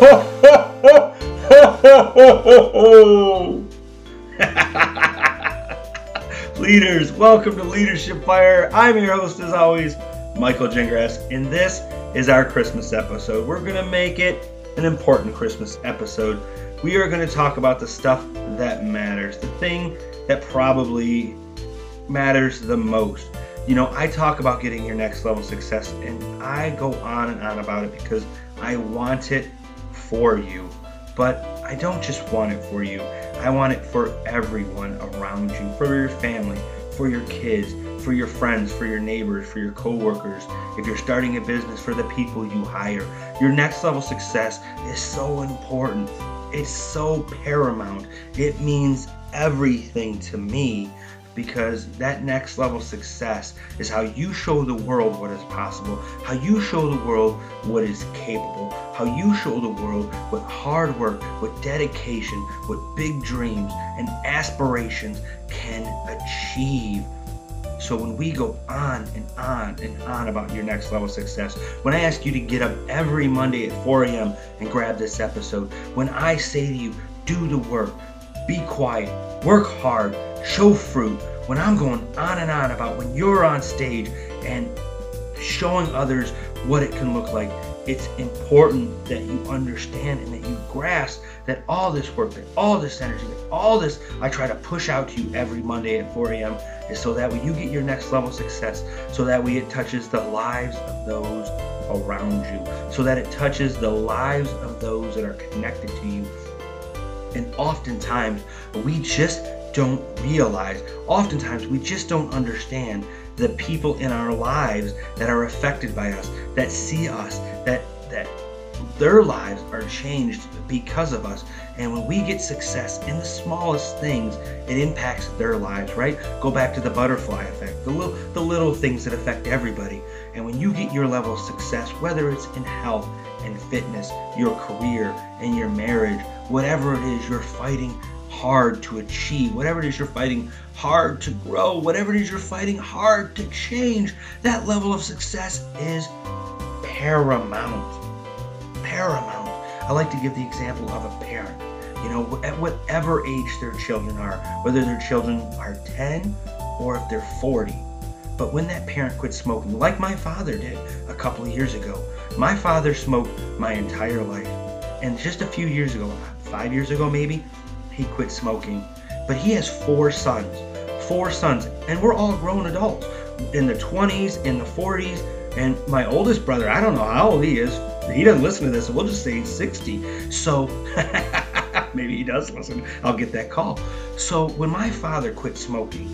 Leaders, welcome to Leadership Fire. I'm your host, as always, Michael Gingras, and this is our Christmas episode. We're going to make it an important Christmas episode. We are going to talk about the stuff that matters, the thing that probably matters the most. You know, I talk about getting your next level success, and I go on and on about it because I want it for you. But I don't just want it for you, I want it for everyone around you, for your family, for your kids, for your friends, for your neighbors, for your coworkers. If you're starting a business, for the people you hire. Your next level success is so important. It's so paramount. It means everything to me because that next level success is how you show the world what is possible, how you show the world what is capable, how you show the world what hard work, what dedication, what big dreams and aspirations can achieve. So when we go on and on and on about your next level success, when I ask you to get up every Monday at 4 a.m. and grab this episode, when I say to you, do the work, be quiet, work hard, show fruit, when I'm going on and on about when you're on stage and showing others what it can look like, it's important that you understand and that you grasp that all this work, that all this energy, that all this I try to push out to you every Monday at 4 a.m. is so that way you get your next level success, so that way it touches the lives of those around you, so that it touches the lives of those that are connected to you. And oftentimes, we just don't realize. Oftentimes, we just don't understand the people in our lives that are affected by us, that see us, that that their lives are changed because of us. And when we get success in the smallest things, it impacts their lives, right? Go back to the butterfly effect, the little, the little things that affect everybody. And when you get your level of success, whether it's in health and fitness, your career, and your marriage, whatever it is you're fighting hard to achieve, whatever it is you're fighting hard to grow, whatever it is you're fighting hard to change, that level of success is paramount. Paramount. I like to give the example of a parent. You know, at whatever age their children are, whether their children are 10 or if they're 40. But when that parent quit smoking, like my father did a couple of years ago, my father smoked my entire life. And just a few years ago, five years ago maybe, he quit smoking. But he has four sons, four sons, and we're all grown adults in the 20s, in the 40s, and my oldest brother, I don't know how old he is. He doesn't listen to this, we'll just say he's 60. So maybe he does listen. I'll get that call. So when my father quit smoking,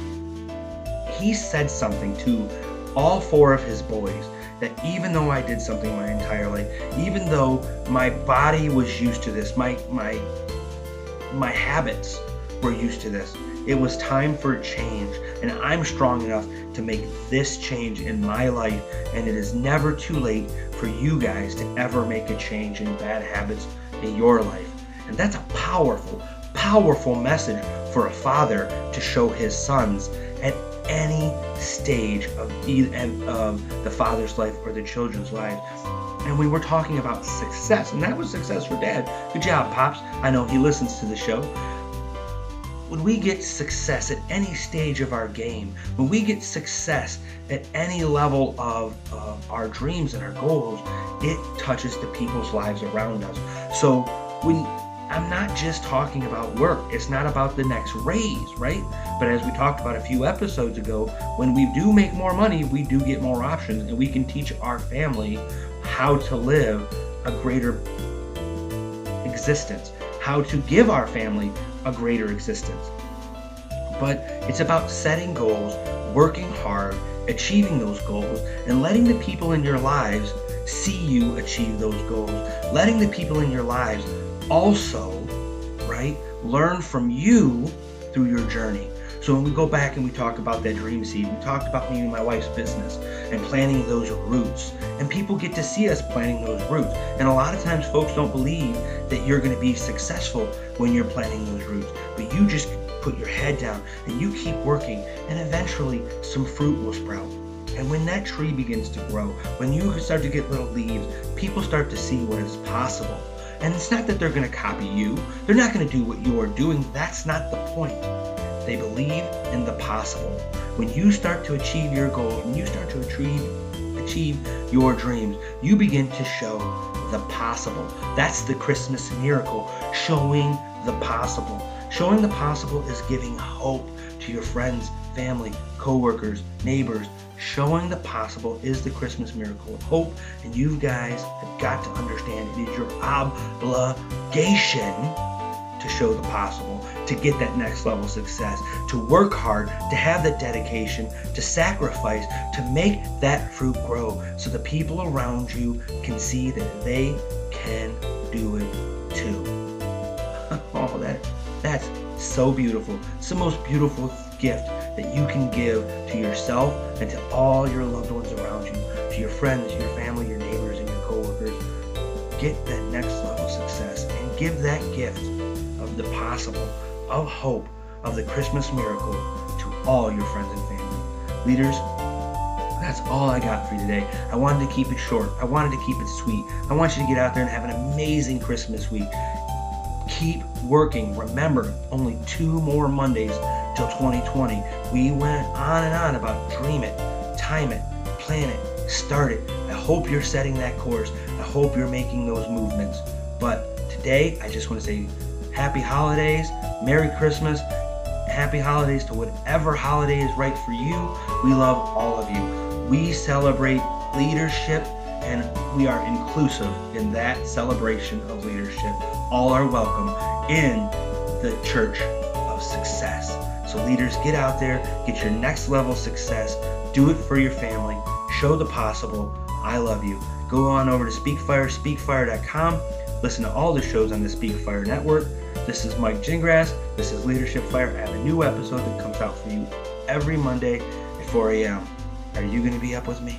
he said something to all four of his boys that even though I did something my entire life, even though my body was used to this, my my my habits were used to this. It was time for change, and I'm strong enough to make this change in my life. And it is never too late for you guys to ever make a change in bad habits in your life. And that's a powerful, powerful message for a father to show his sons at any stage of, either, of the father's life or the children's lives and we were talking about success, and that was success for Dad. Good job, Pops. I know he listens to the show. When we get success at any stage of our game, when we get success at any level of uh, our dreams and our goals, it touches the people's lives around us. So when I'm not just talking about work. It's not about the next raise, right? But as we talked about a few episodes ago, when we do make more money, we do get more options and we can teach our family how to live a greater existence, how to give our family a greater existence. But it's about setting goals, working hard, achieving those goals, and letting the people in your lives see you achieve those goals. Letting the people in your lives also, right, learn from you through your journey. So when we go back and we talk about that dream seed, we talked about me and my wife's business and planting those roots. And people get to see us planting those roots. And a lot of times folks don't believe that you're going to be successful when you're planting those roots. But you just put your head down and you keep working and eventually some fruit will sprout. And when that tree begins to grow, when you start to get little leaves, people start to see what is possible. And it's not that they're going to copy you, they're not going to do what you're doing. That's not the point. They believe in the possible. When you start to achieve your goals, when you start to achieve achieve your dreams, you begin to show the possible. That's the Christmas miracle, showing the possible. Showing the possible is giving hope to your friends, family, coworkers, neighbors. Showing the possible is the Christmas miracle of hope, and you guys have got to understand it is your obligation to show the possible, to get that next level success, to work hard, to have the dedication, to sacrifice, to make that fruit grow so the people around you can see that they can do it too. oh, that that's so beautiful. It's the most beautiful gift that you can give to yourself and to all your loved ones around you, to your friends, your family, your neighbors, and your coworkers. Get that next level success and give that gift of the possible, of hope, of the Christmas miracle to all your friends and family. Leaders, that's all I got for you today. I wanted to keep it short. I wanted to keep it sweet. I want you to get out there and have an amazing Christmas week keep working. Remember, only two more Mondays till 2020. We went on and on about dream it, time it, plan it, start it. I hope you're setting that course. I hope you're making those movements. But today, I just want to say happy holidays, Merry Christmas, happy holidays to whatever holiday is right for you. We love all of you. We celebrate leadership and we are inclusive in that celebration of leadership. All are welcome in the church of success. So, leaders, get out there, get your next level success, do it for your family, show the possible. I love you. Go on over to SpeakFire, speakfire.com. Listen to all the shows on the SpeakFire network. This is Mike Gingras. This is Leadership Fire. I have a new episode that comes out for you every Monday at 4 a.m. Are you going to be up with me?